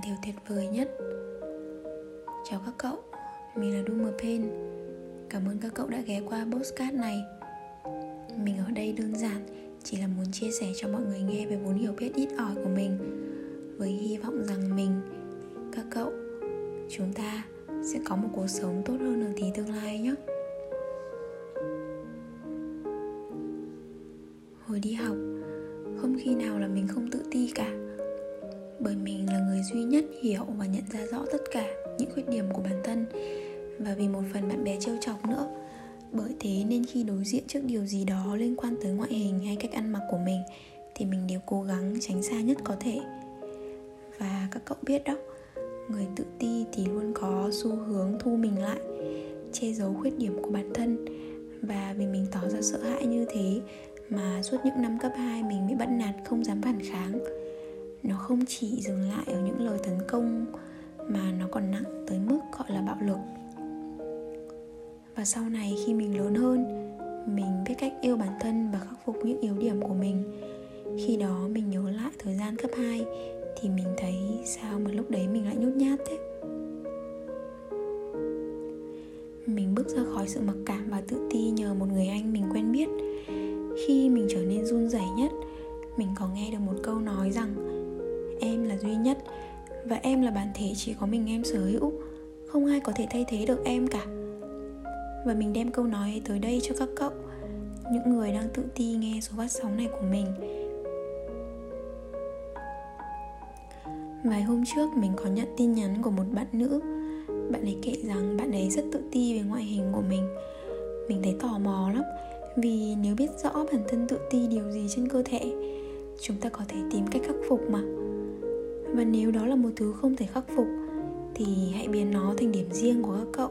là điều tuyệt vời nhất. Chào các cậu, mình là Duma Pen Cảm ơn các cậu đã ghé qua postcard này. Mình ở đây đơn giản Chỉ là muốn chia sẻ cho mọi người nghe về vốn hiểu biết ít ỏi của mình. Với hy vọng rằng mình, các cậu, chúng ta sẽ có một cuộc sống tốt hơn ở tí tương lai nhé. Hồi đi học, không khi nào là mình không tự ti cả bởi mình là người duy nhất hiểu và nhận ra rõ tất cả những khuyết điểm của bản thân. Và vì một phần bạn bè trêu chọc nữa. Bởi thế nên khi đối diện trước điều gì đó liên quan tới ngoại hình hay cách ăn mặc của mình, thì mình đều cố gắng tránh xa nhất có thể. Và các cậu biết đó, người tự ti thì luôn có xu hướng thu mình lại, che giấu khuyết điểm của bản thân. Và vì mình tỏ ra sợ hãi như thế, mà suốt những năm cấp 2 mình bị bắt nạt không dám phản kháng nó không chỉ dừng lại ở những lời tấn công mà nó còn nặng tới mức gọi là bạo lực. Và sau này khi mình lớn hơn, mình biết cách yêu bản thân và khắc phục những yếu điểm của mình. Khi đó mình nhớ lại thời gian cấp 2 thì mình thấy sao mà lúc đấy mình lại nhút nhát thế? Mình bước ra khỏi sự mặc cảm và tự ti nhờ một người anh mình quen biết. Khi mình trở nên run rẩy nhất, mình có nghe được một câu nói rằng em là duy nhất và em là bản thể chỉ có mình em sở hữu. Không ai có thể thay thế được em cả. Và mình đem câu nói ấy tới đây cho các cậu, những người đang tự ti nghe số phát sóng này của mình. Vài hôm trước mình có nhận tin nhắn của một bạn nữ. Bạn ấy kể rằng bạn ấy rất tự ti về ngoại hình của mình. Mình thấy tò mò lắm, vì nếu biết rõ bản thân tự ti điều gì trên cơ thể, chúng ta có thể tìm cách khắc phục mà và nếu đó là một thứ không thể khắc phục, thì hãy biến nó thành điểm riêng của các cậu.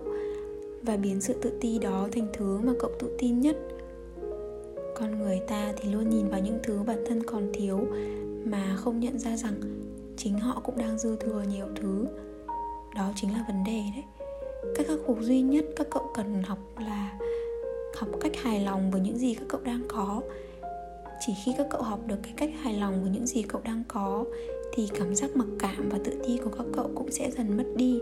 Và biến sự tự ti đó thành thứ mà cậu tự tin nhất. Con người ta thì luôn nhìn vào những thứ bản thân còn thiếu mà không nhận ra rằng chính họ cũng đang dư thừa nhiều thứ. Đó chính là vấn đề đấy. Cách khắc phục duy nhất các cậu cần học là học cách hài lòng với những gì các cậu đang có chỉ khi các cậu học được cái cách hài lòng với những gì cậu đang có, thì cảm giác mặc cảm và tự ti của các cậu cũng sẽ dần mất đi.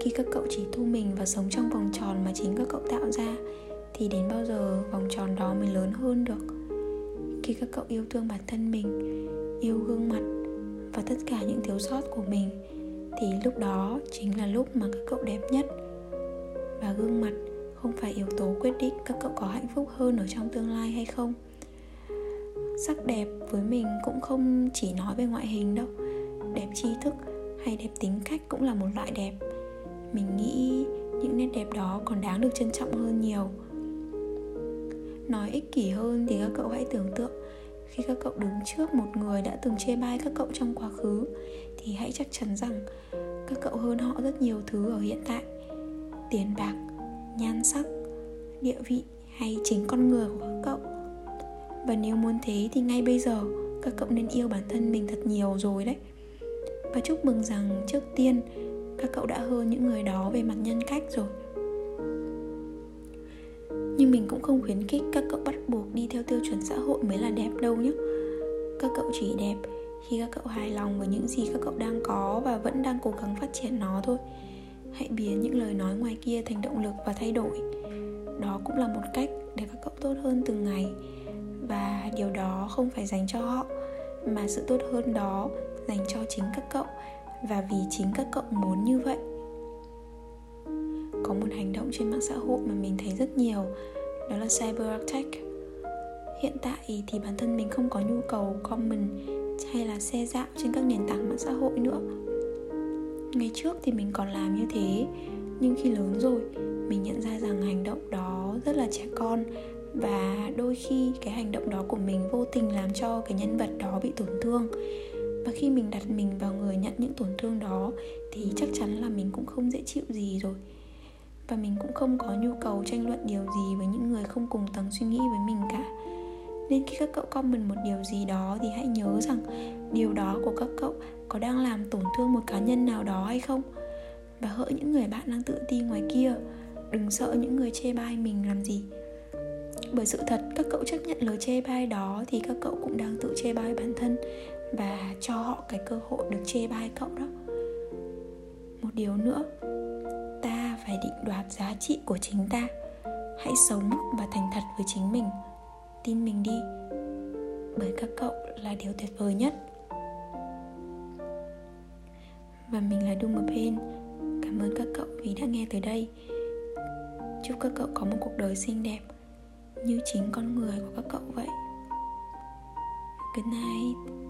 Khi các cậu chỉ thu mình và sống trong vòng tròn mà chính các cậu tạo ra, thì đến bao giờ vòng tròn đó mới lớn hơn được? Khi các cậu yêu thương bản thân mình, yêu gương mặt và tất cả những thiếu sót của mình, thì lúc đó chính là lúc mà các cậu đẹp nhất và gương mặt không phải yếu tố quyết định các cậu có hạnh phúc hơn ở trong tương lai hay không. Sắc đẹp với mình cũng không chỉ nói về ngoại hình đâu. Đẹp tri thức hay đẹp tính cách cũng là một loại đẹp. Mình nghĩ những nét đẹp đó còn đáng được trân trọng hơn nhiều. Nói ích kỷ hơn thì các cậu hãy tưởng tượng, khi các cậu đứng trước một người đã từng chê bai các cậu trong quá khứ, thì hãy chắc chắn rằng các cậu hơn họ rất nhiều thứ ở hiện tại. Tiền bạc nhan sắc, địa vị hay chính con người của các cậu. Và nếu muốn thế thì ngay bây giờ, các cậu nên yêu bản thân mình thật nhiều rồi đấy. Và chúc mừng rằng trước tiên, các cậu đã hơn những người đó về mặt nhân cách rồi. Nhưng mình cũng không khuyến khích các cậu bắt buộc đi theo tiêu chuẩn xã hội mới là đẹp đâu nhé các cậu chỉ đẹp khi các cậu hài lòng với những gì các cậu đang có và vẫn đang cố gắng phát triển nó thôi hãy biến những lời nói ngoài kia thành động lực và thay đổi. Đó cũng là một cách để các cậu tốt hơn từng ngày. Và điều đó không phải dành cho họ, mà sự tốt hơn đó dành cho chính các cậu. Và vì chính các cậu muốn như vậy. Có một hành động trên mạng xã hội mà mình thấy rất nhiều, đó là cyber attack hiện tại thì bản thân mình không có nhu cầu comment hay là xe dạo trên các nền tảng mạng xã hội nữa ngày trước thì mình còn làm như thế, nhưng khi lớn rồi, mình nhận ra rằng hành động đó rất là trẻ con và đôi khi cái hành động đó của mình vô tình làm cho cái nhân vật đó bị tổn thương. Và khi mình đặt mình vào người nhận những tổn thương đó thì chắc chắn là mình cũng không dễ chịu gì rồi. Và mình cũng không có nhu cầu tranh luận điều gì với những người không cùng tầng suy nghĩ với mình cả nên khi các cậu comment một điều gì đó thì hãy nhớ rằng điều đó của các cậu có đang làm tổn thương một cá nhân nào đó hay không? Và hỡi những người bạn đang tự ti ngoài kia. Đừng sợ những người chê bai mình làm gì. Bởi sự thật, các cậu chấp nhận lời chê bai đó thì các cậu cũng đang tự chê bai bản thân và cho họ cái cơ hội được chê bai cậu đó. Một điều nữa, ta phải định đoạt giá trị của chính ta. Hãy sống và thành thật với chính mình tin mình đi. Bởi các cậu là điều tuyệt vời nhất. Và mình là Dung Pain Cảm ơn các cậu vì đã nghe tới đây. Chúc các cậu có một cuộc đời xinh đẹp Như chính con người của các cậu vậy. Good night.